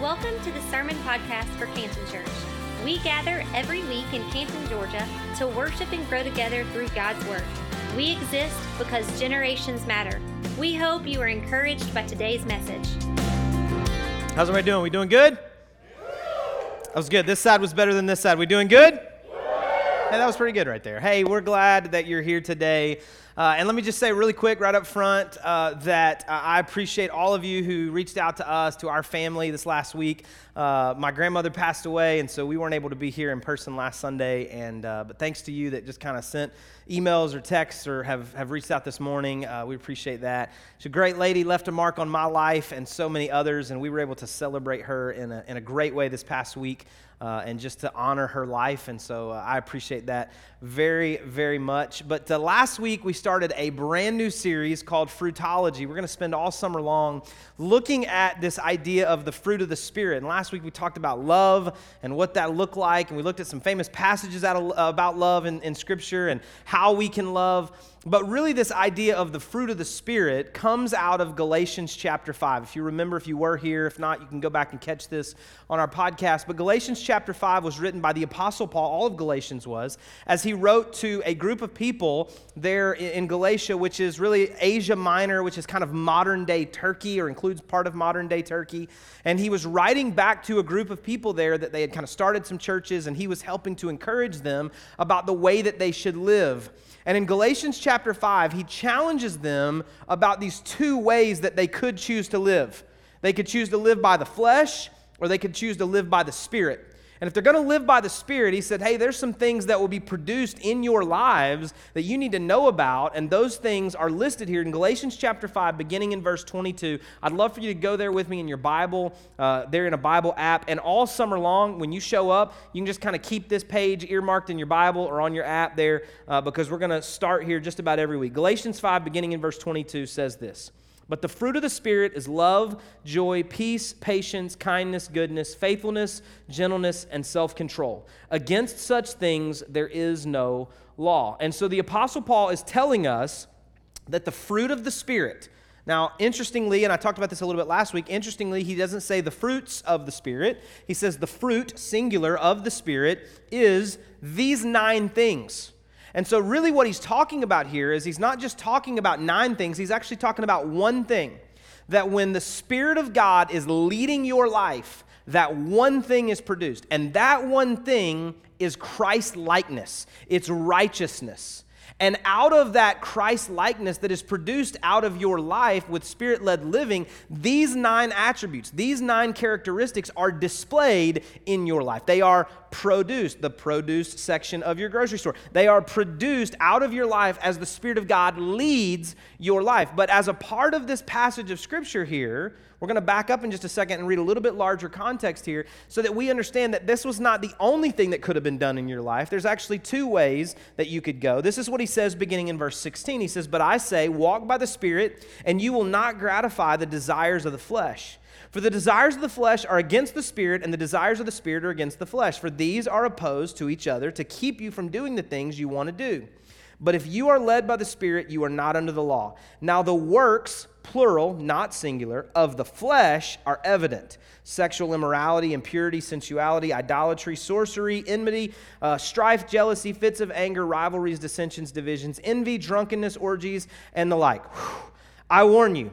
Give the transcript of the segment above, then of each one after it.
Welcome to the Sermon Podcast for Canton Church. We gather every week in Canton, Georgia to worship and grow together through God's Word. We exist because generations matter. We hope you are encouraged by today's message. How's everybody doing? We doing good? That was good. This side was better than this side. We doing good? Hey, that was pretty good right there. Hey, we're glad that you're here today. Uh, and let me just say really quick, right up front, uh, that uh, I appreciate all of you who reached out to us, to our family this last week. Uh, my grandmother passed away, and so we weren't able to be here in person last Sunday. And uh, but thanks to you that just kind of sent emails or texts or have, have reached out this morning. Uh, we appreciate that. She's a great lady, left a mark on my life and so many others, and we were able to celebrate her in a, in a great way this past week. Uh, and just to honor her life. And so uh, I appreciate that very, very much. But uh, last week we started a brand new series called Fruitology. We're going to spend all summer long looking at this idea of the fruit of the Spirit. And last week we talked about love and what that looked like. And we looked at some famous passages of, about love in, in Scripture and how we can love. But really, this idea of the fruit of the Spirit comes out of Galatians chapter 5. If you remember, if you were here, if not, you can go back and catch this on our podcast. But Galatians chapter 5 was written by the Apostle Paul, all of Galatians was, as he wrote to a group of people there in Galatia, which is really Asia Minor, which is kind of modern day Turkey or includes part of modern day Turkey. And he was writing back to a group of people there that they had kind of started some churches, and he was helping to encourage them about the way that they should live. And in Galatians chapter 5, he challenges them about these two ways that they could choose to live. They could choose to live by the flesh, or they could choose to live by the Spirit. And if they're going to live by the Spirit, he said, hey, there's some things that will be produced in your lives that you need to know about. And those things are listed here in Galatians chapter 5, beginning in verse 22. I'd love for you to go there with me in your Bible. Uh, they're in a Bible app. And all summer long, when you show up, you can just kind of keep this page earmarked in your Bible or on your app there uh, because we're going to start here just about every week. Galatians 5, beginning in verse 22, says this. But the fruit of the Spirit is love, joy, peace, patience, kindness, goodness, faithfulness, gentleness, and self control. Against such things there is no law. And so the Apostle Paul is telling us that the fruit of the Spirit, now, interestingly, and I talked about this a little bit last week, interestingly, he doesn't say the fruits of the Spirit. He says the fruit, singular, of the Spirit is these nine things. And so, really, what he's talking about here is he's not just talking about nine things, he's actually talking about one thing. That when the Spirit of God is leading your life, that one thing is produced. And that one thing is Christ likeness, it's righteousness. And out of that Christ likeness that is produced out of your life with spirit led living, these nine attributes, these nine characteristics are displayed in your life. They are produced, the produce section of your grocery store. They are produced out of your life as the Spirit of God leads your life. But as a part of this passage of Scripture here, we're going to back up in just a second and read a little bit larger context here so that we understand that this was not the only thing that could have been done in your life. There's actually two ways that you could go. This is what he says beginning in verse 16. He says, But I say, walk by the Spirit, and you will not gratify the desires of the flesh. For the desires of the flesh are against the Spirit, and the desires of the Spirit are against the flesh. For these are opposed to each other to keep you from doing the things you want to do. But if you are led by the Spirit, you are not under the law. Now the works, plural, not singular, of the flesh are evident sexual immorality, impurity, sensuality, idolatry, sorcery, enmity, uh, strife, jealousy, fits of anger, rivalries, dissensions, divisions, envy, drunkenness, orgies, and the like. Whew. I warn you,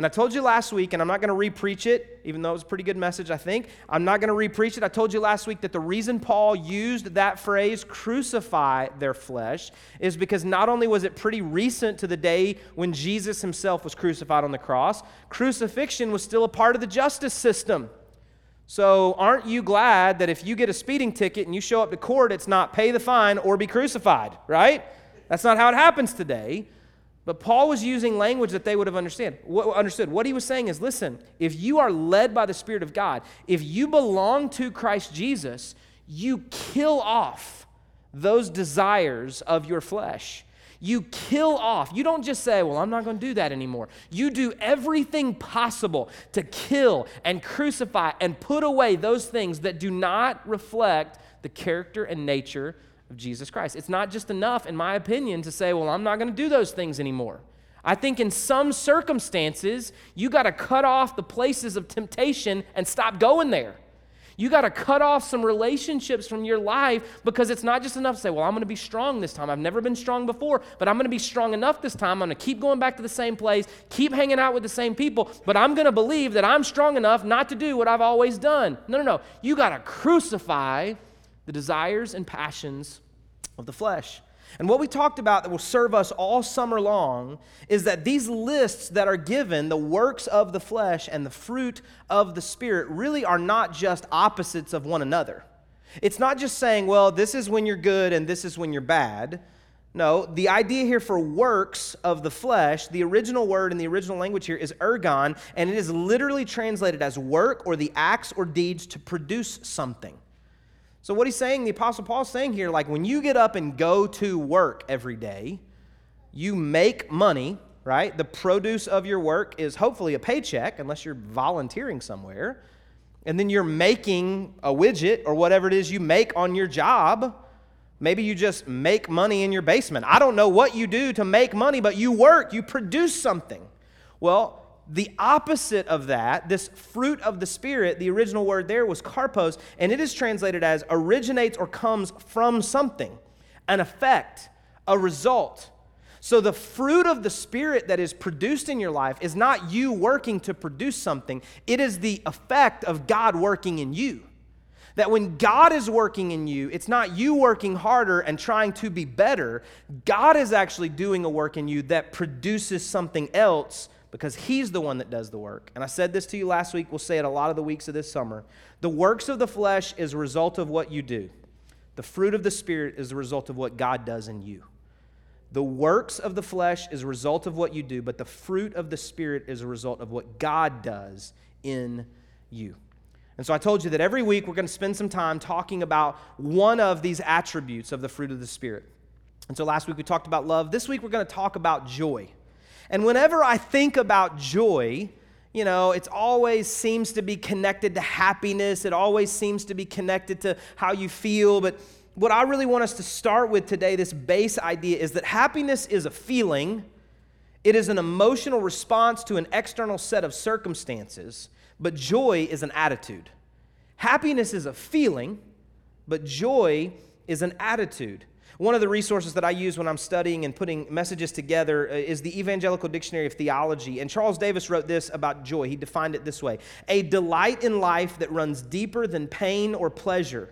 And I told you last week, and I'm not going to repreach it, even though it was a pretty good message, I think. I'm not going to repreach it. I told you last week that the reason Paul used that phrase, crucify their flesh, is because not only was it pretty recent to the day when Jesus himself was crucified on the cross, crucifixion was still a part of the justice system. So, aren't you glad that if you get a speeding ticket and you show up to court, it's not pay the fine or be crucified, right? That's not how it happens today. But Paul was using language that they would have understood. What, understood. What he was saying is listen, if you are led by the Spirit of God, if you belong to Christ Jesus, you kill off those desires of your flesh. You kill off. You don't just say, Well, I'm not going to do that anymore. You do everything possible to kill and crucify and put away those things that do not reflect the character and nature of Jesus Christ. It's not just enough, in my opinion, to say, Well, I'm not going to do those things anymore. I think in some circumstances, you got to cut off the places of temptation and stop going there. You got to cut off some relationships from your life because it's not just enough to say, well, I'm going to be strong this time. I've never been strong before, but I'm going to be strong enough this time. I'm going to keep going back to the same place, keep hanging out with the same people, but I'm going to believe that I'm strong enough not to do what I've always done. No, no, no. You got to crucify the desires and passions of the flesh. And what we talked about that will serve us all summer long is that these lists that are given, the works of the flesh and the fruit of the Spirit, really are not just opposites of one another. It's not just saying, well, this is when you're good and this is when you're bad. No, the idea here for works of the flesh, the original word in the original language here is ergon, and it is literally translated as work or the acts or deeds to produce something. So, what he's saying, the Apostle Paul's saying here, like when you get up and go to work every day, you make money, right? The produce of your work is hopefully a paycheck, unless you're volunteering somewhere. And then you're making a widget or whatever it is you make on your job. Maybe you just make money in your basement. I don't know what you do to make money, but you work, you produce something. Well, the opposite of that, this fruit of the Spirit, the original word there was karpos, and it is translated as originates or comes from something, an effect, a result. So the fruit of the Spirit that is produced in your life is not you working to produce something, it is the effect of God working in you. That when God is working in you, it's not you working harder and trying to be better. God is actually doing a work in you that produces something else because He's the one that does the work. And I said this to you last week, we'll say it a lot of the weeks of this summer. The works of the flesh is a result of what you do, the fruit of the Spirit is the result of what God does in you. The works of the flesh is a result of what you do, but the fruit of the Spirit is a result of what God does in you. And so I told you that every week we're going to spend some time talking about one of these attributes of the fruit of the Spirit. And so last week we talked about love. This week we're going to talk about joy. And whenever I think about joy, you know, it always seems to be connected to happiness. It always seems to be connected to how you feel. But what I really want us to start with today, this base idea, is that happiness is a feeling, it is an emotional response to an external set of circumstances, but joy is an attitude. Happiness is a feeling, but joy is an attitude. One of the resources that I use when I'm studying and putting messages together uh, is the Evangelical Dictionary of Theology. And Charles Davis wrote this about joy. He defined it this way A delight in life that runs deeper than pain or pleasure.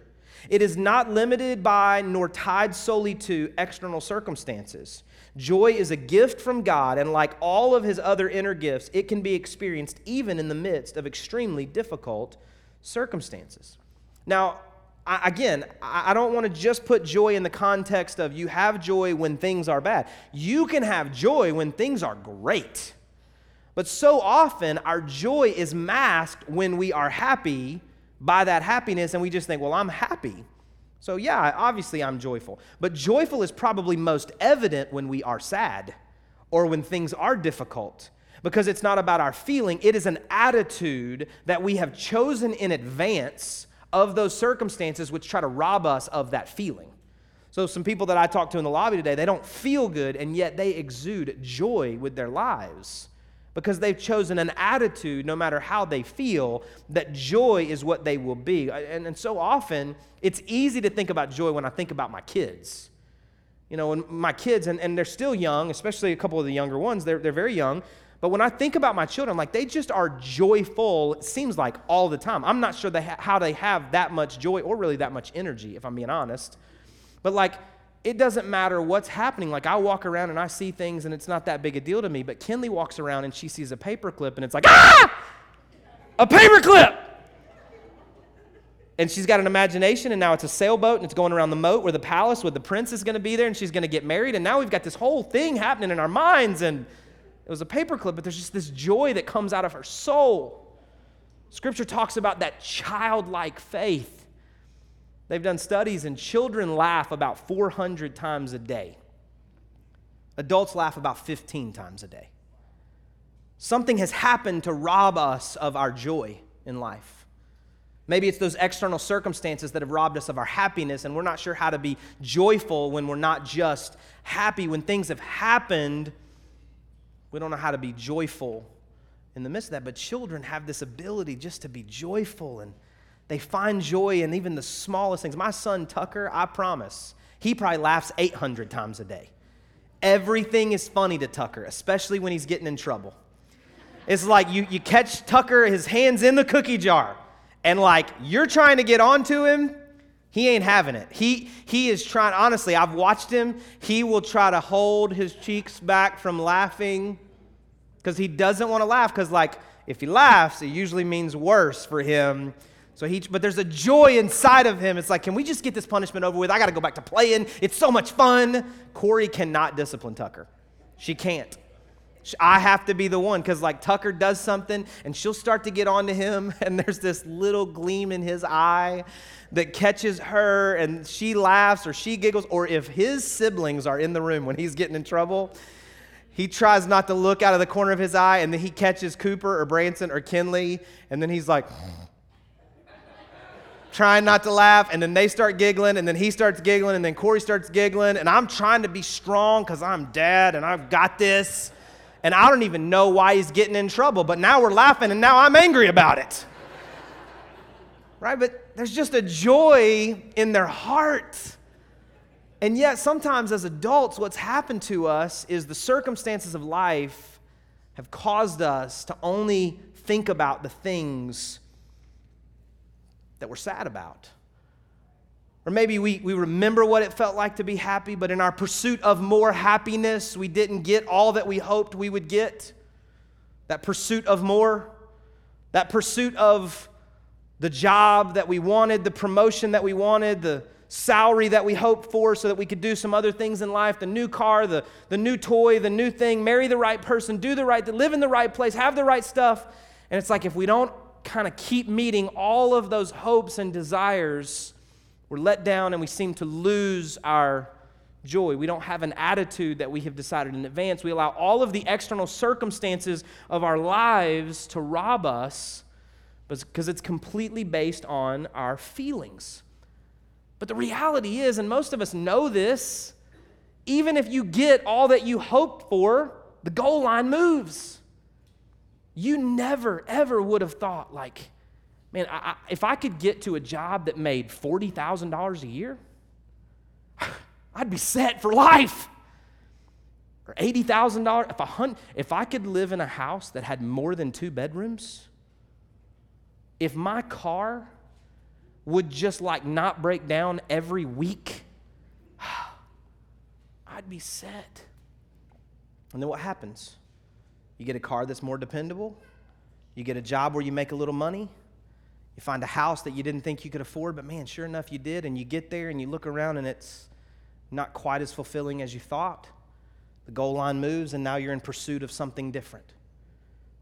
It is not limited by nor tied solely to external circumstances. Joy is a gift from God, and like all of his other inner gifts, it can be experienced even in the midst of extremely difficult circumstances. Now, I, again, I don't want to just put joy in the context of you have joy when things are bad. You can have joy when things are great. But so often, our joy is masked when we are happy by that happiness, and we just think, well, I'm happy. So, yeah, obviously I'm joyful. But joyful is probably most evident when we are sad or when things are difficult because it's not about our feeling, it is an attitude that we have chosen in advance of those circumstances which try to rob us of that feeling. So, some people that I talked to in the lobby today, they don't feel good, and yet they exude joy with their lives because they've chosen an attitude, no matter how they feel, that joy is what they will be. And, and so often, it's easy to think about joy when I think about my kids. You know, when my kids, and, and they're still young, especially a couple of the younger ones, they're, they're very young. But when I think about my children, like they just are joyful, it seems like all the time. I'm not sure they ha- how they have that much joy or really that much energy, if I'm being honest. But like, it doesn't matter what's happening. Like, I walk around and I see things and it's not that big a deal to me. But Kinley walks around and she sees a paperclip and it's like, ah! A paperclip! And she's got an imagination, and now it's a sailboat, and it's going around the moat where the palace, where the prince is going to be there, and she's going to get married. And now we've got this whole thing happening in our minds, and it was a paperclip, but there's just this joy that comes out of her soul. Scripture talks about that childlike faith. They've done studies, and children laugh about 400 times a day. Adults laugh about 15 times a day. Something has happened to rob us of our joy in life. Maybe it's those external circumstances that have robbed us of our happiness, and we're not sure how to be joyful when we're not just happy. When things have happened, we don't know how to be joyful in the midst of that. But children have this ability just to be joyful, and they find joy in even the smallest things. My son Tucker, I promise, he probably laughs 800 times a day. Everything is funny to Tucker, especially when he's getting in trouble. It's like you, you catch Tucker, his hands in the cookie jar, and like you're trying to get onto him, he ain't having it. He, he is trying, honestly, I've watched him. He will try to hold his cheeks back from laughing because he doesn't want to laugh because, like, if he laughs, it usually means worse for him. So he, but there's a joy inside of him. It's like, can we just get this punishment over with? I got to go back to playing. It's so much fun. Corey cannot discipline Tucker. She can't. I have to be the one because, like, Tucker does something and she'll start to get onto him, and there's this little gleam in his eye that catches her, and she laughs or she giggles. Or if his siblings are in the room when he's getting in trouble, he tries not to look out of the corner of his eye, and then he catches Cooper or Branson or Kinley, and then he's like, trying not to laugh, and then they start giggling, and then he starts giggling, and then Corey starts giggling, and I'm trying to be strong because I'm dad and I've got this and I don't even know why he's getting in trouble, but now we're laughing and now I'm angry about it. right? But there's just a joy in their heart. And yet, sometimes as adults, what's happened to us is the circumstances of life have caused us to only think about the things that we're sad about. Or maybe we, we remember what it felt like to be happy, but in our pursuit of more happiness, we didn't get all that we hoped we would get. That pursuit of more, that pursuit of the job that we wanted, the promotion that we wanted, the salary that we hoped for so that we could do some other things in life the new car, the, the new toy, the new thing, marry the right person, do the right, thing, live in the right place, have the right stuff. And it's like if we don't kind of keep meeting all of those hopes and desires, we're let down and we seem to lose our joy. We don't have an attitude that we have decided in advance. We allow all of the external circumstances of our lives to rob us because it's completely based on our feelings. But the reality is, and most of us know this, even if you get all that you hoped for, the goal line moves. You never, ever would have thought, like, Man, I, I, if I could get to a job that made $40,000 a year, I'd be set for life. Or $80,000. If, if I could live in a house that had more than two bedrooms, if my car would just like not break down every week, I'd be set. And then what happens? You get a car that's more dependable, you get a job where you make a little money, you find a house that you didn't think you could afford, but man, sure enough, you did. And you get there and you look around and it's not quite as fulfilling as you thought. The goal line moves, and now you're in pursuit of something different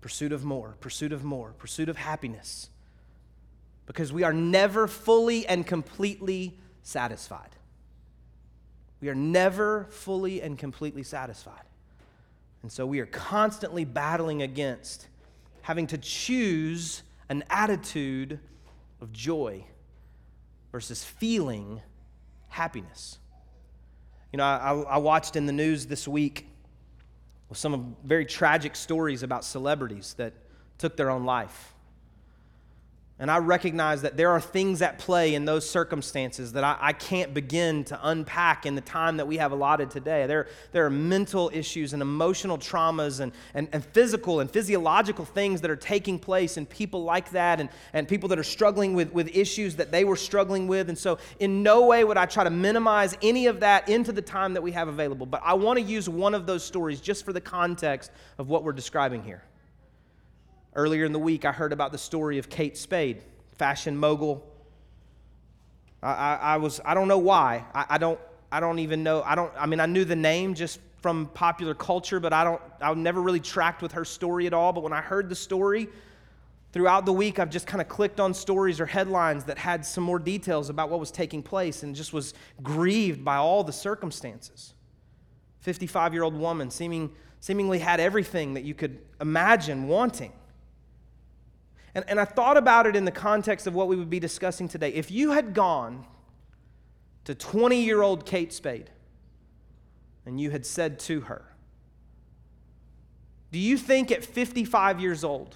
pursuit of more, pursuit of more, pursuit of happiness. Because we are never fully and completely satisfied. We are never fully and completely satisfied. And so we are constantly battling against having to choose an attitude of joy versus feeling happiness. You know, I, I, watched in the news this week some very tragic stories about celebrities that took their own life. And I recognize that there are things at play in those circumstances that I, I, can't begin to unpack in the time that we have allotted today. There, there are mental issues and emotional traumas and, and, and physical and physiological things that are taking place in people like that and, and people that are struggling with, with issues that they were struggling with. And so, in no way would I try to minimize any of that into the time that we have available. But I want to use one of those stories just for the context of what we're describing here. Earlier in the week, I heard about the story of Kate Spade, fashion mogul. I, I, I was, I don't know why. I, I, don't, I don't even know. I don't, I mean, I knew the name just from popular culture, but I don't, I never really tracked with her story at all. But when I heard the story, throughout the week, I've just kind of clicked on stories or headlines that had some more details about what was taking place and just was grieved by all the circumstances. 55 year old woman, seeming, seemingly had everything that you could imagine wanting. And, and I thought about it in the context of what we would be discussing today. If you had gone to 20 year old Kate Spade and you had said to her, Do you think at 55 years old,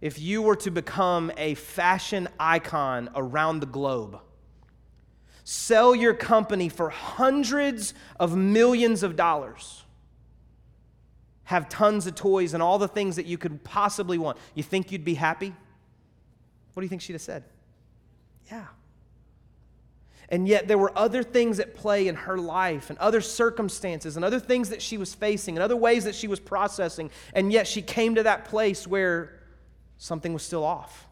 if you were to become a fashion icon around the globe, sell your company for hundreds of millions of dollars, have tons of toys and all the things that you could possibly want, you think you'd be happy? What do you think she'd have said? Yeah. And yet, there were other things at play in her life, and other circumstances, and other things that she was facing, and other ways that she was processing. And yet, she came to that place where something was still off.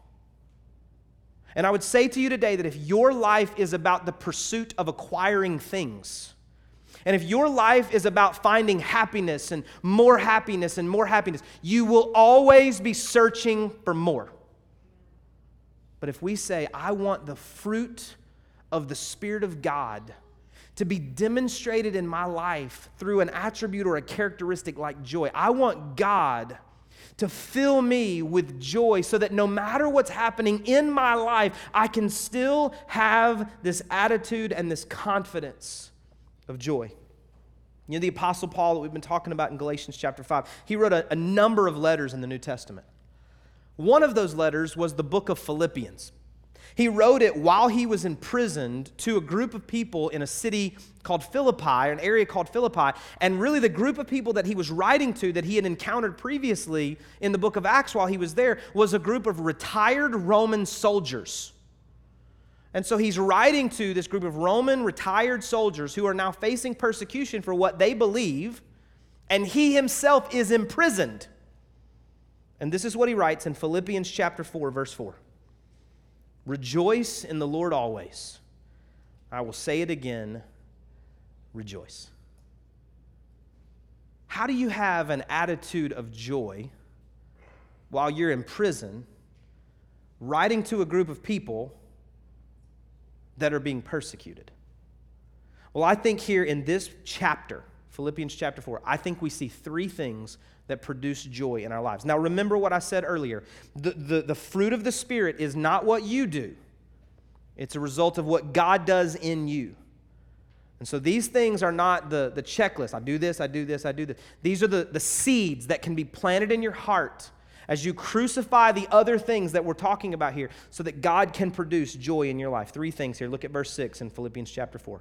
And I would say to you today that if your life is about the pursuit of acquiring things, and if your life is about finding happiness and more happiness and more happiness, you will always be searching for more. But if we say, I want the fruit of the Spirit of God to be demonstrated in my life through an attribute or a characteristic like joy, I want God to fill me with joy so that no matter what's happening in my life, I can still have this attitude and this confidence of joy. You know, the Apostle Paul that we've been talking about in Galatians chapter 5, he wrote a, a number of letters in the New Testament. One of those letters was the book of Philippians. He wrote it while he was imprisoned to a group of people in a city called Philippi, an area called Philippi. And really, the group of people that he was writing to that he had encountered previously in the book of Acts while he was there was a group of retired Roman soldiers. And so he's writing to this group of Roman retired soldiers who are now facing persecution for what they believe, and he himself is imprisoned. And this is what he writes in Philippians chapter 4, verse 4. Rejoice in the Lord always. I will say it again rejoice. How do you have an attitude of joy while you're in prison, writing to a group of people that are being persecuted? Well, I think here in this chapter, Philippians chapter 4, I think we see three things that produce joy in our lives. Now, remember what I said earlier the, the, the fruit of the Spirit is not what you do, it's a result of what God does in you. And so these things are not the, the checklist. I do this, I do this, I do this. These are the, the seeds that can be planted in your heart as you crucify the other things that we're talking about here so that God can produce joy in your life. Three things here. Look at verse 6 in Philippians chapter 4.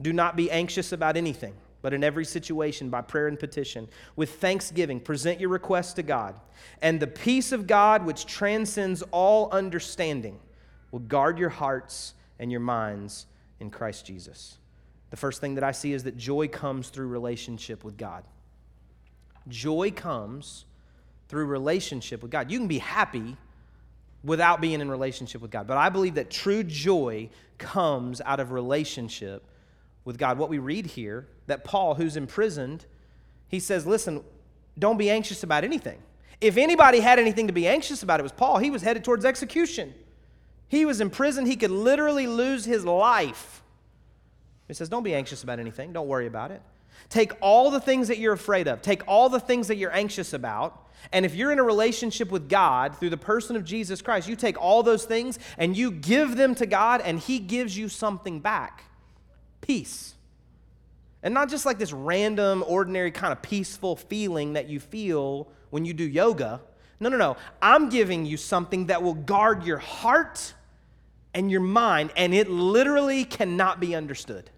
Do not be anxious about anything but in every situation, by prayer and petition, with thanksgiving, present your requests to God. And the peace of God, which transcends all understanding, will guard your hearts and your minds in Christ Jesus. The first thing that I see is that joy comes through relationship with God. Joy comes through relationship with God. You can be happy without being in relationship with God, but I believe that true joy comes out of relationship with God. What we read here, that Paul, who's imprisoned, he says, Listen, don't be anxious about anything. If anybody had anything to be anxious about, it was Paul. He was headed towards execution. He was in prison. He could literally lose his life. He says, Don't be anxious about anything. Don't worry about it. Take all the things that you're afraid of, take all the things that you're anxious about. And if you're in a relationship with God through the person of Jesus Christ, you take all those things and you give them to God, and He gives you something back peace. And not just like this random, ordinary kind of peaceful feeling that you feel when you do yoga. No, no, no. I'm giving you something that will guard your heart and your mind, and it literally cannot be understood.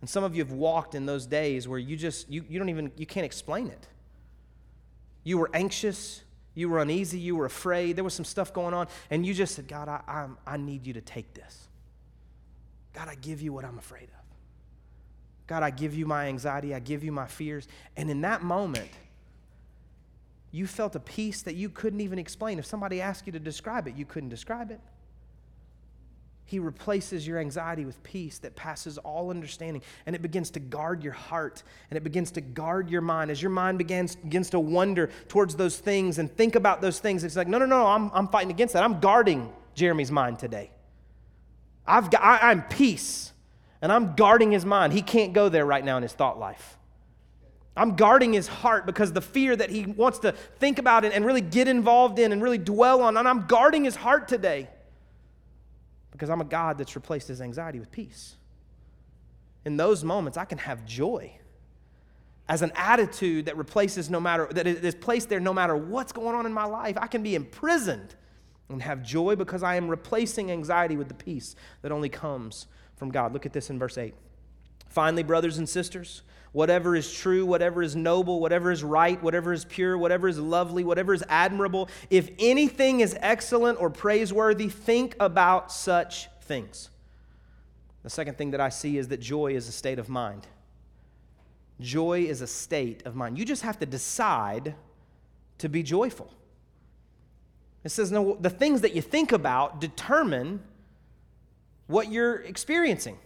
And some of you have walked in those days where you just, you, you don't even, you can't explain it. You were anxious, you were uneasy, you were afraid, there was some stuff going on, and you just said, God, I, I, I need you to take this. God, I give you what I'm afraid of. God, I give you my anxiety, I give you my fears. And in that moment, you felt a peace that you couldn't even explain. If somebody asked you to describe it, you couldn't describe it. He replaces your anxiety with peace that passes all understanding, and it begins to guard your heart and it begins to guard your mind. As your mind begins, begins to wander towards those things and think about those things, it's like, no, no, no, I'm, I'm fighting against that. I'm guarding Jeremy's mind today. I've got, I, I'm peace. And I'm guarding his mind. He can't go there right now in his thought life. I'm guarding his heart because the fear that he wants to think about and, and really get involved in and really dwell on, and I'm guarding his heart today because I'm a God that's replaced his anxiety with peace. In those moments, I can have joy as an attitude that replaces no matter, that is placed there no matter what's going on in my life. I can be imprisoned and have joy because I am replacing anxiety with the peace that only comes from God. Look at this in verse 8. Finally, brothers and sisters, whatever is true, whatever is noble, whatever is right, whatever is pure, whatever is lovely, whatever is admirable, if anything is excellent or praiseworthy, think about such things. The second thing that I see is that joy is a state of mind. Joy is a state of mind. You just have to decide to be joyful. It says, no, the things that you think about determine what you're experiencing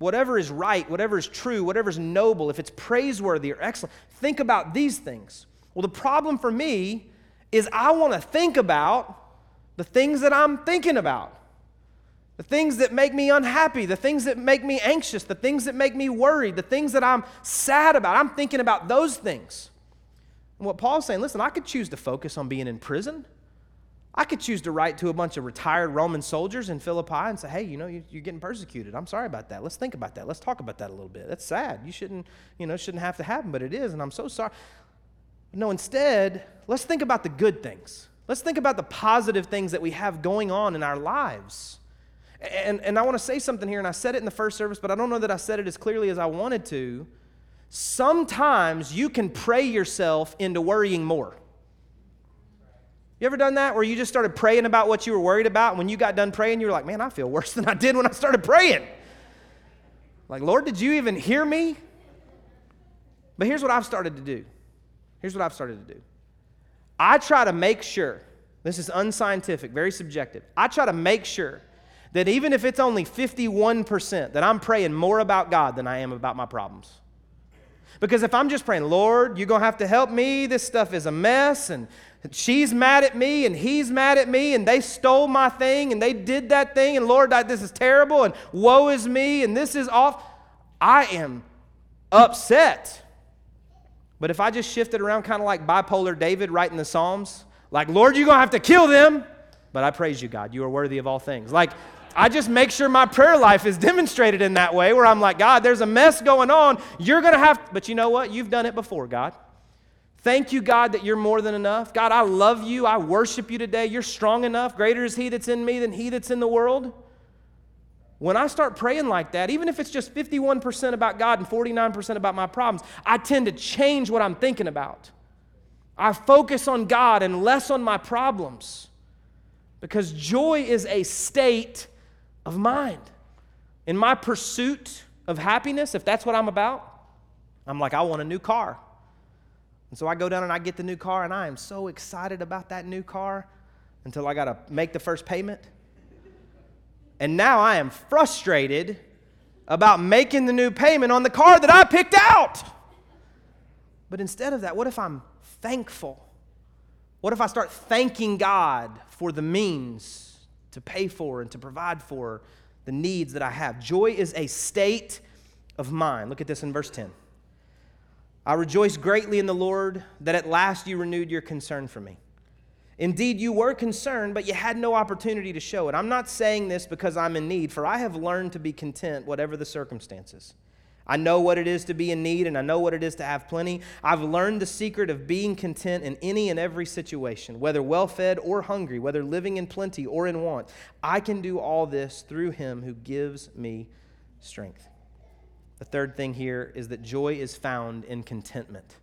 whatever is right, whatever is true, whatever is noble, if it's praiseworthy or excellent, think about these things. Well, the problem for me is I want to think about the things that I'm thinking about. The things that make me unhappy, the things that make me anxious, the things that make me worried, the things that I'm sad about. I'm thinking about those things. And what Paul's saying, listen, I could choose to focus on being in prison. I could choose to write to a bunch of retired Roman soldiers in Philippi and say, hey, you know, you're getting persecuted. I'm sorry about that. Let's think about that. Let's talk about that a little bit. That's sad. You shouldn't, you know, shouldn't have to happen, but it is, and I'm so sorry. No, instead, let's think about the good things. Let's think about the positive things that we have going on in our lives. And, and I want to say something here, and I said it in the first service, but I don't know that I said it as clearly as I wanted to. Sometimes you can pray yourself into worrying more. You ever done that where you just started praying about what you were worried about? And when you got done praying, you were like, man, I feel worse than I did when I started praying. Like, Lord, did you even hear me? But here's what I've started to do. Here's what I've started to do. I try to make sure, this is unscientific, very subjective. I try to make sure that even if it's only 51%, that I'm praying more about God than I am about my problems. Because if I'm just praying, Lord, you're going to have to help me, this stuff is a mess, and she's mad at me and he's mad at me and they stole my thing and they did that thing and Lord, this is terrible and woe is me and this is off. I am upset. But if I just shifted around kind of like bipolar David writing the Psalms, like, Lord, you're going to have to kill them, but I praise you, God. You are worthy of all things. Like, I just make sure my prayer life is demonstrated in that way where I'm like, God, there's a mess going on. You're going to have, but you know what? You've done it before, God. Thank you, God, that you're more than enough. God, I love you. I worship you today. You're strong enough. Greater is He that's in me than He that's in the world. When I start praying like that, even if it's just 51% about God and 49% about my problems, I tend to change what I'm thinking about. I focus on God and less on my problems because joy is a state of mind. In my pursuit of happiness, if that's what I'm about, I'm like, I want a new car. And so I go down and I get the new car, and I am so excited about that new car until I got to make the first payment. And now I am frustrated about making the new payment on the car that I picked out. But instead of that, what if I'm thankful? What if I start thanking God for the means to pay for and to provide for the needs that I have? Joy is a state of mind. Look at this in verse 10. I rejoice greatly in the Lord that at last you renewed your concern for me. Indeed, you were concerned, but you had no opportunity to show it. I'm not saying this because I'm in need, for I have learned to be content, whatever the circumstances. I know what it is to be in need, and I know what it is to have plenty. I've learned the secret of being content in any and every situation, whether well fed or hungry, whether living in plenty or in want. I can do all this through him who gives me strength. The third thing here is that joy is found in contentment.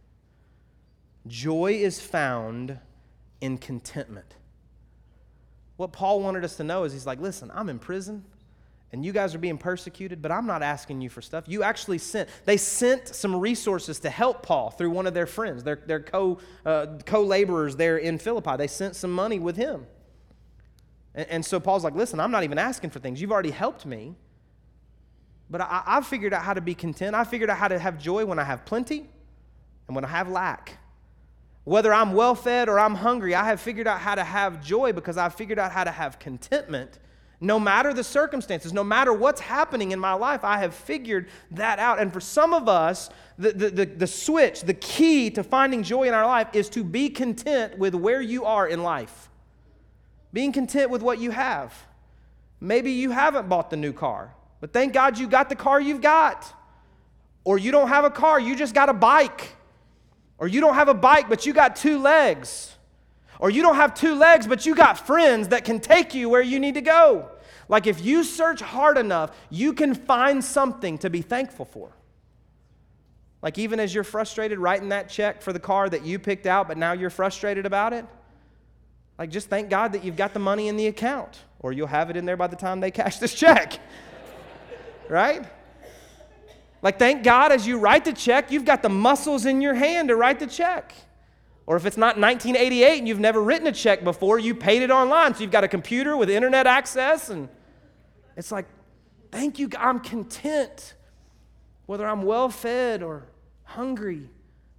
Joy is found in contentment. What Paul wanted us to know is he's like, listen, I'm in prison and you guys are being persecuted, but I'm not asking you for stuff. You actually sent, they sent some resources to help Paul through one of their friends, their, their co, uh, co-laborers there in Philippi. They sent some money with him. And, and so Paul's like, listen, I'm not even asking for things. You've already helped me. But I, I've figured out how to be content. I figured out how to have joy when I have plenty and when I have lack. Whether I'm well fed or I'm hungry, I have figured out how to have joy because I've figured out how to have contentment No matter the circumstances, no matter what's happening in my life, I have figured that out. And for some of us, the, the, the, the, switch, the key to finding joy in our life is to be content with where you are in life. Being content with what you have. Maybe you haven't bought the new car, but thank God you got the car you've got. Or you don't have a car, you just got a bike. Or you don't have a bike, but you got two legs. Or you don't have two legs, but you got friends that can take you where you need to go. Like if you search hard enough, you can find something to be thankful for. Like even as you're frustrated writing that check for the car that you picked out, but now you're frustrated about it, like just thank God that you've got the money in the account, or you'll have it in there by the time they cash this check. right? Like thank God as you write the check, you've got the muscles in your hand to write the check. Or if it's not 1988 and you've never written a check before, you paid it online. So you've got a computer with internet access. And it's like, thank you, I'm content. Whether I'm well fed or hungry,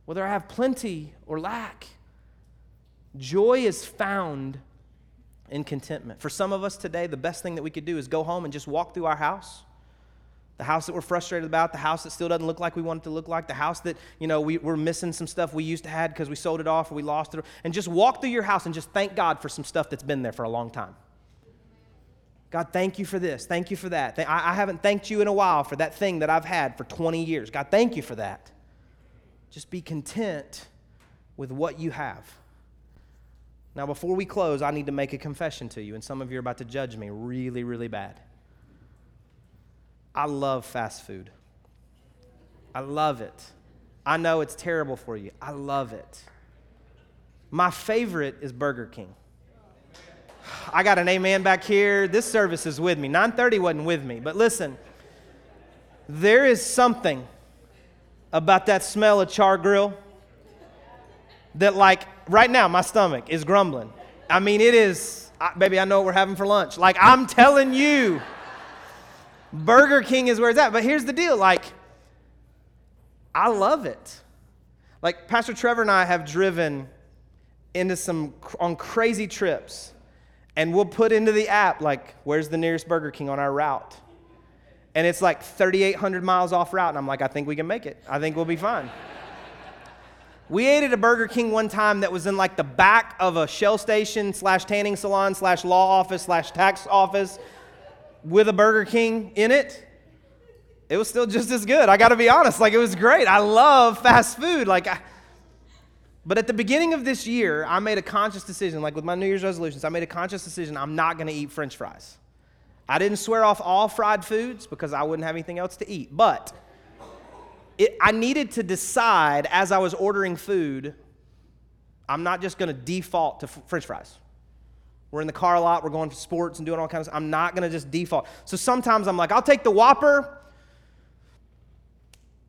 whether I have plenty or lack. Joy is found in contentment. For some of us today, the best thing that we could do is go home and just walk through our house the house that we're frustrated about, the house that still doesn't look like we want it to look like, the house that, you know, we, we're missing some stuff we used to have because we sold it off or we lost it. And just walk through your house and just thank God for some stuff that's been there for a long time. God, thank you for this. Thank you for that. I, I haven't thanked you in a while for that thing that I've had for 20 years. God, thank you for that. Just be content with what you have. Now, before we close, I need to make a confession to you, and some of you are about to judge me really, really bad. I love fast food. I love it. I know it's terrible for you. I love it. My favorite is Burger King. I got an amen back here. This service is with me. 930 wasn't with me. But listen, there is something about that smell of char grill that, like, right now, my stomach is grumbling. I mean, it is, baby, I know what we're having for lunch. Like, I'm telling you. Burger King is where it's at. But here's the deal like, I love it. Like, Pastor Trevor and I have driven into some on crazy trips, and we'll put into the app, like, where's the nearest Burger King on our route? And it's like 3,800 miles off route, and I'm like, I think we can make it. I think we'll be fine. We ate at a Burger King one time that was in like the back of a shell station slash tanning salon slash law office slash tax office with a Burger King in it, it was still just as good. I got to be honest. Like, it was great. I love fast food. Like, I, but at the beginning of this year, I made a conscious decision, like with my New Year's resolutions, I made a conscious decision I'm not going to eat french fries. I didn't swear off all fried foods because I wouldn't have anything else to eat. But it, I needed to decide as I was ordering food, I'm not just going to default to f- french fries. We're in the car a lot, we're going to sports and doing all kinds of I'm not gonna just default. So sometimes I'm like, I'll take the Whopper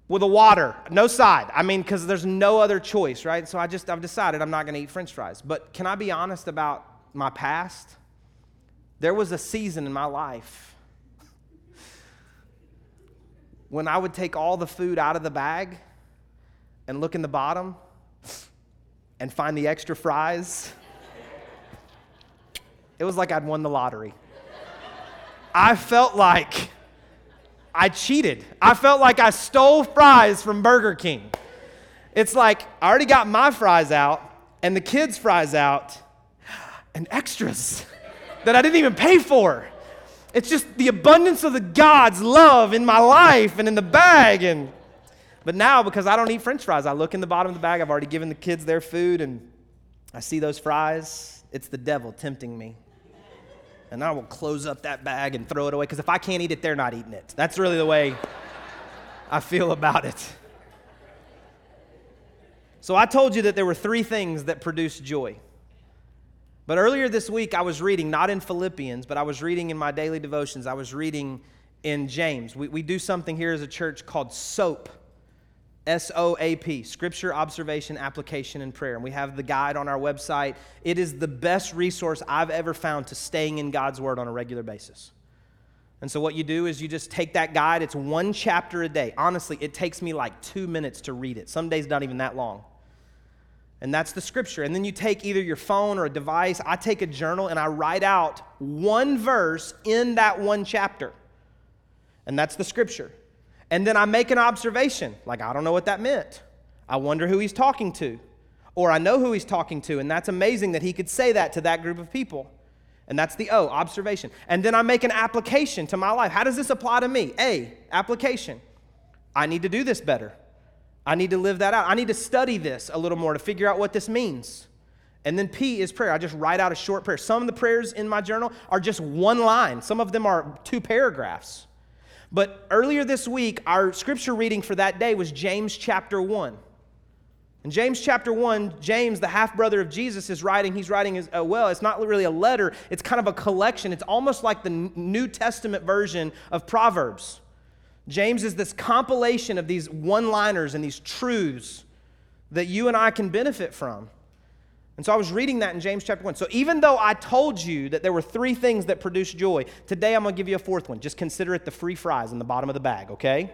with a water, no side. I mean, because there's no other choice, right? So I just I've decided I'm not gonna eat French fries. But can I be honest about my past? There was a season in my life when I would take all the food out of the bag and look in the bottom and find the extra fries it was like I'd won the lottery. I felt like I cheated. I felt like I stole fries from Burger King. It's like I already got my fries out and the kids' fries out and extras that I didn't even pay for. It's just the abundance of the God's love in my life and in the bag. And but now because I don't eat French fries, I look in the bottom of the bag. I've already given the kids their food, and I see those fries. It's the devil tempting me and I will close up that bag and throw it away because if I can't eat it, they're not eating it. That's really the way I feel about it. So I told you that there were three things that produce joy. But earlier this week, I was reading, not in Philippians, but I was reading in my daily devotions, I was reading in James. We, we do something here as a church called SOAP. S O A P, Scripture, Observation, Application, and Prayer. And we have the guide on our website. It is the best resource I've ever found to staying in God's Word on a regular basis. And so, what you do is you just take that guide. It's one chapter a day. Honestly, it takes me like two minutes to read it. Some days, not even that long. And that's the scripture. And then you take either your phone or a device. I take a journal and I write out one verse in that one chapter. And that's the scripture. And then I make an observation, like, I don't know what that meant. I wonder who he's talking to. Or I know who he's talking to. And that's amazing that he could say that to that group of people. And that's the O, observation. And then I make an application to my life. How does this apply to me? A, application. I need to do this better. I need to live that out. I need to study this a little more to figure out what this means. And then P is prayer. I just write out a short prayer. Some of the prayers in my journal are just one line, some of them are two paragraphs. But earlier this week, our scripture reading for that day was James chapter 1. In James chapter 1, James, the half brother of Jesus, is writing. He's writing as uh, well. It's not really a letter, it's kind of a collection. It's almost like the New Testament version of Proverbs. James is this compilation of these one liners and these truths that you and I can benefit from. And so I was reading that in James chapter 1. So even though I told you that there were three things that produce joy, today I'm going to give you a fourth one. Just consider it the free fries in the bottom of the bag, okay?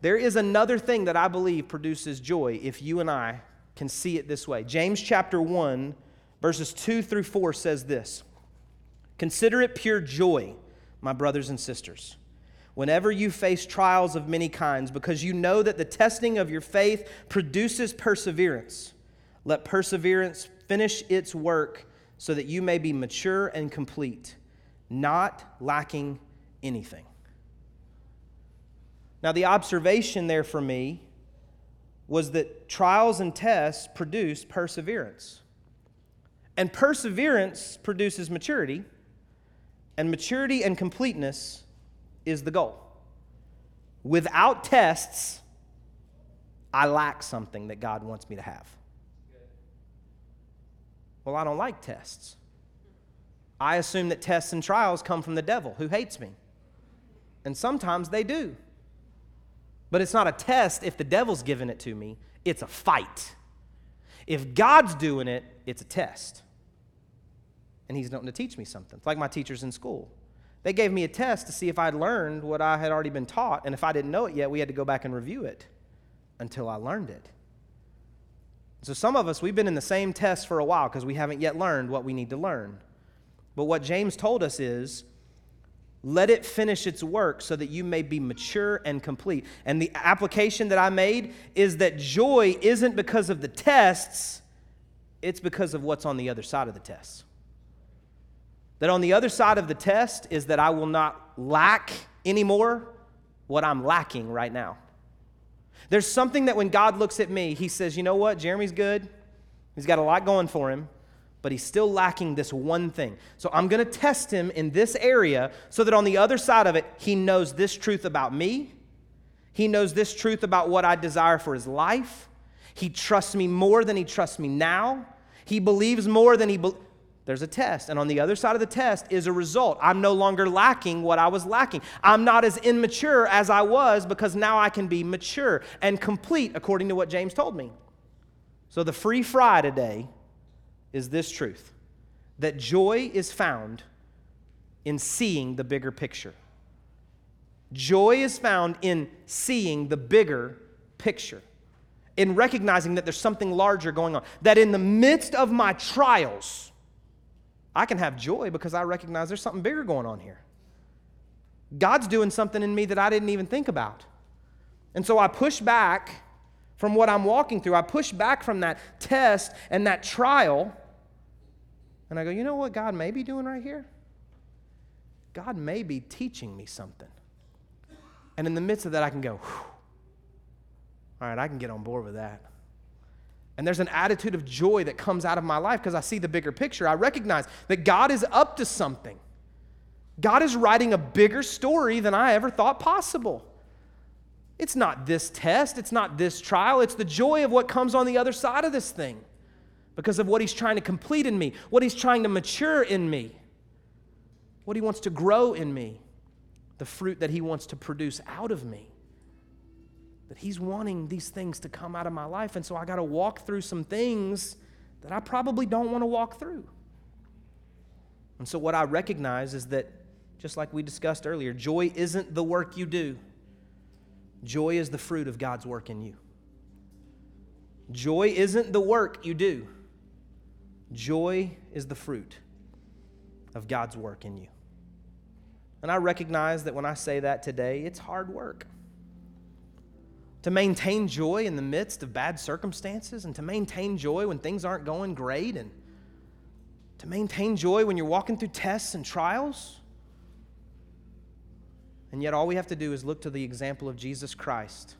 There is another thing that I believe produces joy if you and I can see it this way. James chapter 1, verses 2 through 4 says this Consider it pure joy, my brothers and sisters whenever you face trials of many kinds, because you know that the testing of your faith produces perseverance. Let perseverance finish its work so that you may be mature and complete, not lacking anything. Now, the observation there for me was that trials and tests produce perseverance. And perseverance produces maturity, and maturity and completeness is the goal. Without tests, I lack something that God wants me to have. Well, I don't like tests. I assume that tests and trials come from the devil who hates me. And sometimes they do. But it's not a test if the devil's giving it to me, it's a fight. If God's doing it, it's a test. And he's wanting to teach me something. It's like my teachers in school. They gave me a test to see if I'd learned what I had already been taught, and if I didn't know it yet, we had to go back and review it until I learned it. So, some of us, we've been in the same test for a while because we haven't yet learned what we need to learn. But what James told us is let it finish its work so that you may be mature and complete. And the application that I made is that joy isn't because of the tests, it's because of what's on the other side of the tests. That on the other side of the test is that I will not lack anymore what I'm lacking right now. There's something that when God looks at me, he says, you know what? Jeremy's good. He's got a lot going for him, but he's still lacking this one thing. So I'm going to test him in this area so that on the other side of it, he knows this truth about me. He knows this truth about what I desire for his life. He trusts me more than he trusts me now. He believes more than he believes there's a test. And on the other side of the test is a result. I'm no longer lacking what I was lacking. I'm not as immature as I was because now I can be mature and complete according to what James told me. So the free fry today is this truth that joy is found in seeing the bigger picture. Joy is found in seeing the bigger picture, in recognizing that there's something larger going on. That in the midst of my trials, I can have joy because I recognize there's something bigger going on here. God's doing something in me that I didn't even think about. And so I push back from what I'm walking through. I push back from that test and that trial. And I go, you know what God may be doing right here? God may be teaching me something. And in the midst of that, I can go, all right, I can get on board with that. And there's an attitude of joy that comes out of my life because I see the bigger picture. I recognize that God is up to something. God is writing a bigger story than I ever thought possible. It's not this test, it's not this trial, it's the joy of what comes on the other side of this thing because of what He's trying to complete in me, what He's trying to mature in me, what He wants to grow in me, the fruit that He wants to produce out of me that He's wanting these things to come out of my life. And so I got to walk through some things that I probably don't want to walk through. And so what I recognize is that, just like we discussed earlier, joy isn't the work you do, joy is the fruit of God's work in you. Joy isn't the work you do, joy is the fruit of God's work in you. And I recognize that when I say that today, it's hard work. To maintain joy in the midst of bad circumstances and to maintain joy when things aren't going great and to maintain joy when you're walking through tests and trials. And yet, all we have to do is look to the example of Jesus Christ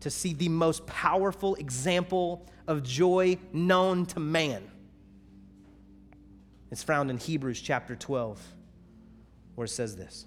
to see the most powerful example of joy known to man. It's found in Hebrews chapter 12, where it says this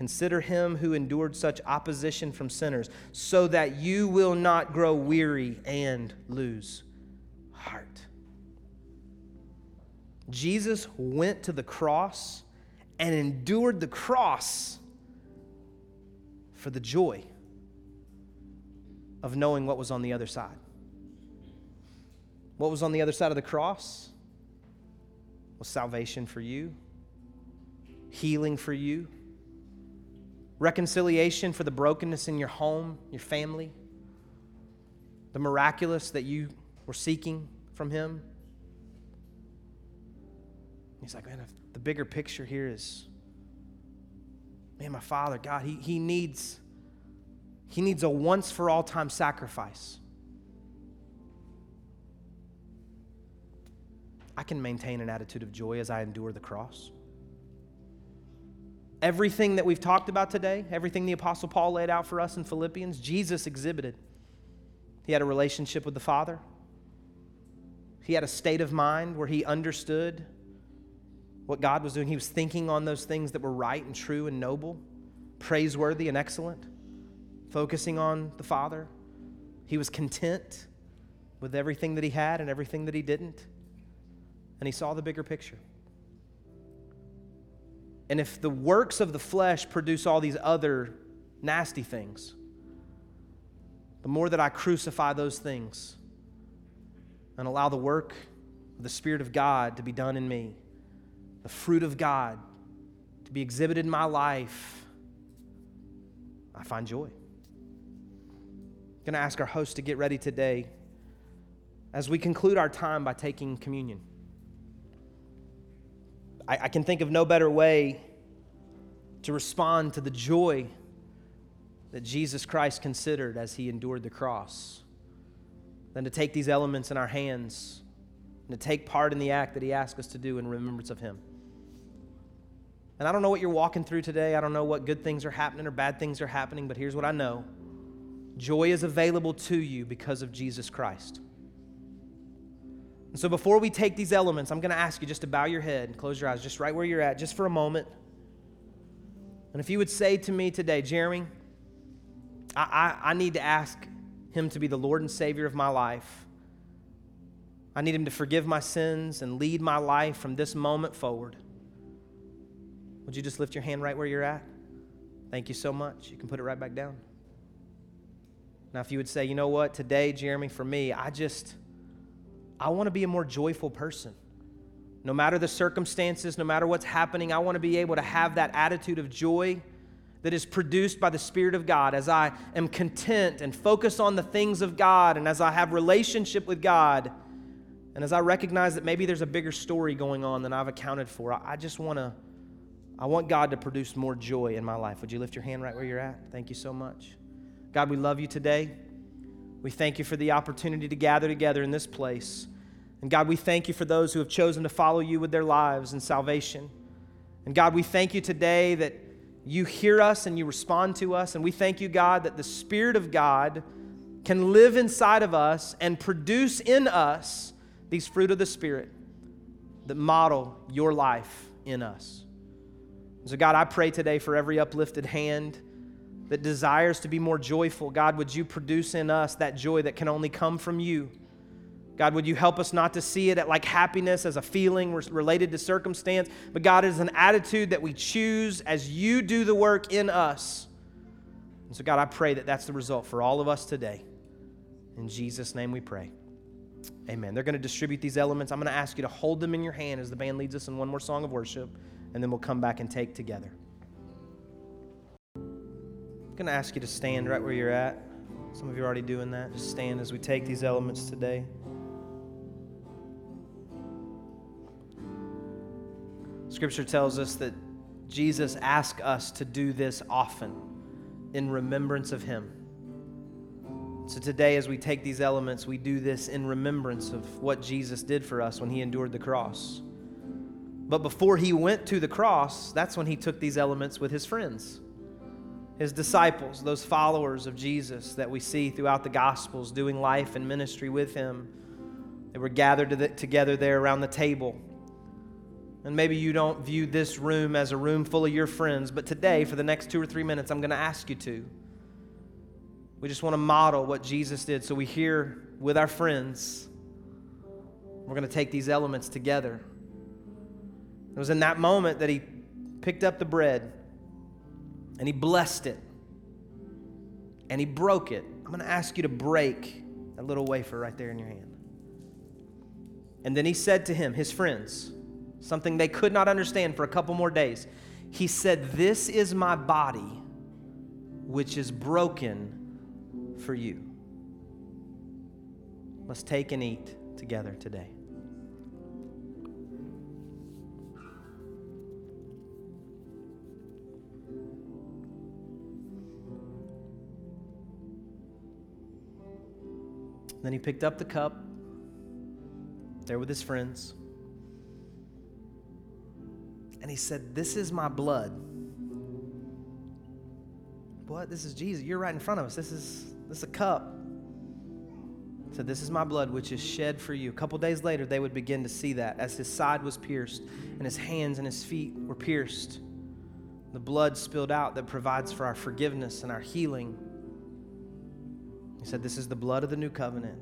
Consider him who endured such opposition from sinners, so that you will not grow weary and lose heart. Jesus went to the cross and endured the cross for the joy of knowing what was on the other side. What was on the other side of the cross was salvation for you, healing for you, reconciliation for the brokenness in your home, your family, the miraculous that you were seeking from Him. He's like, man, the bigger picture here is, man, my Father, God, He, he needs, He needs a once for all time sacrifice. I can maintain an attitude of joy as I endure the cross. Everything that we've talked about today, everything the Apostle Paul laid out for us in Philippians, Jesus exhibited. He had a relationship with the Father, he had a state of mind where he understood what God was doing. He was thinking on those things that were right and true and noble, praiseworthy and excellent, focusing on the Father. He was content with everything that he had and everything that he didn't and he saw the bigger picture. And if the works of the flesh produce all these other nasty things, the more that I crucify those things and allow the work of the Spirit of God to be done in me, the fruit of God to be exhibited in my life, I find joy. I'm going to ask our host to get ready today as we conclude our time by taking communion. I, I can think of no better way to respond to the joy that Jesus Christ considered as he endured the cross than to take these elements in our hands and to take part in the act that he asked us to do in remembrance of him. And I don't know what you're walking through today. I don't know what good things are happening or bad things are happening, but here's what I know joy is available to you because of Jesus Christ. And so before we take these elements, I'm going to ask you just to bow your head and close your eyes just right where you're at, just for a moment. And if you would say to me today, Jeremy, I, I, I need to ask him to be the Lord and Savior of my life. I need him to forgive my sins and lead my life from this moment forward. Would you just lift your hand right where you're at? Thank you so much. You can put it right back down. Now, if you would say, you know what, today, Jeremy, for me, I just. I want to be a more joyful person. No matter the circumstances, no matter what's happening, I want to be able to have that attitude of joy that is produced by the Spirit of God as I am content and focus on the things of God and as I have relationship with God and as I recognize that maybe there's a bigger story going on than I've accounted for. I just want to I want God to produce more joy in my life. Would you lift your hand right where you're at? Thank you so much. God, we love you today. We thank you for the opportunity to gather together in this place. And God, we thank you for those who have chosen to follow you with their lives and salvation. And God, we thank you today that you hear us and you respond to us. And we thank you, God, that the Spirit of God can live inside of us and produce in us these fruit of the Spirit that model your life in us. So, God, I pray today for every uplifted hand that desires to be more joyful. God, would you produce in us that joy that can only come from you? God, would you help us not to see it like happiness as a feeling related to circumstance, but God, is an attitude that we choose as you do the work in us. And so, God, I pray that that's the result for all of us today. In Jesus' name we pray. Amen. They're going to distribute these elements. I'm going to ask you to hold them in your hand as the band leads us in one more song of worship, and then we'll come back and take together. I'm going to ask you to stand right where you're at. Some of you are already doing that. Just stand as we take these elements today. Scripture tells us that Jesus asked us to do this often in remembrance of Him. So today, as we take these elements, we do this in remembrance of what Jesus did for us when He endured the cross. But before He went to the cross, that's when He took these elements with His friends his disciples, those followers of Jesus that we see throughout the Gospels doing life and ministry with him. They were gathered together there around the table. And maybe you don't view this room as a room full of your friends, but today, for the next two or three minutes, I'm going to ask you to. We just want to model what Jesus did. So we here with our friends, we're going to take these elements together. It was in that moment that he picked up the bread and he blessed it and he broke it. I'm going to ask you to break that little wafer right there in your hand. And then he said to him, his friends, something they could not understand for a couple more days. He said, This is my body, which is broken for you. Let's take and eat together today. Then he picked up the cup, there with his friends, and he said, This is my blood. What? This is Jesus. You're right in front of us. This is this is a cup. He said, This is my blood, which is shed for you. A couple days later, they would begin to see that as his side was pierced and his hands and his feet were pierced. The blood spilled out that provides for our forgiveness and our healing he said, This is the blood of the new covenant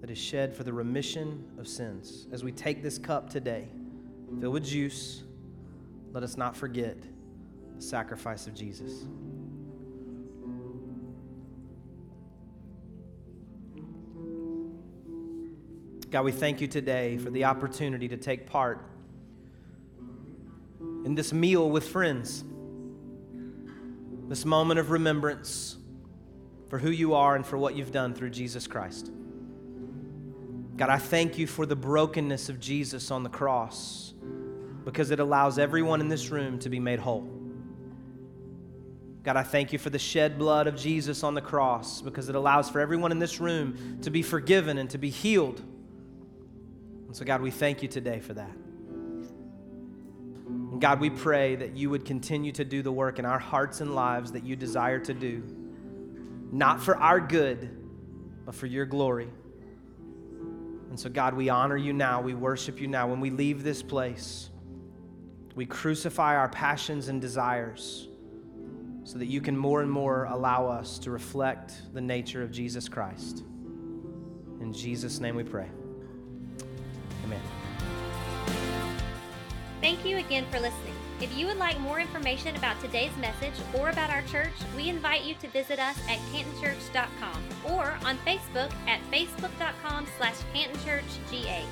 that is shed for the remission of sins. As we take this cup today, filled with juice, let us not forget the sacrifice of Jesus. God, we thank you today for the opportunity to take part in this meal with friends, this moment of remembrance for who you are and for what you've done through Jesus Christ. God, I thank you for the brokenness of Jesus on the cross because it allows everyone in this room to be made whole. God, I thank you for the shed blood of Jesus on the cross because it allows for everyone in this room to be forgiven and to be healed. And so, God, we thank you today for that. And God, we pray that you would continue to do the work in our hearts and lives that you desire to do not for our good, but for your glory. And so, God, we honor you now. We worship you now. When we leave this place, we crucify our passions and desires so that you can more and more allow us to reflect the nature of Jesus Christ. In Jesus' name we pray. Amen. Thank you again for listening. If you would like more information about today's message or about our church, we invite you to visit us at cantonchurch.com or on Facebook at facebook.com slash cantonchurchga.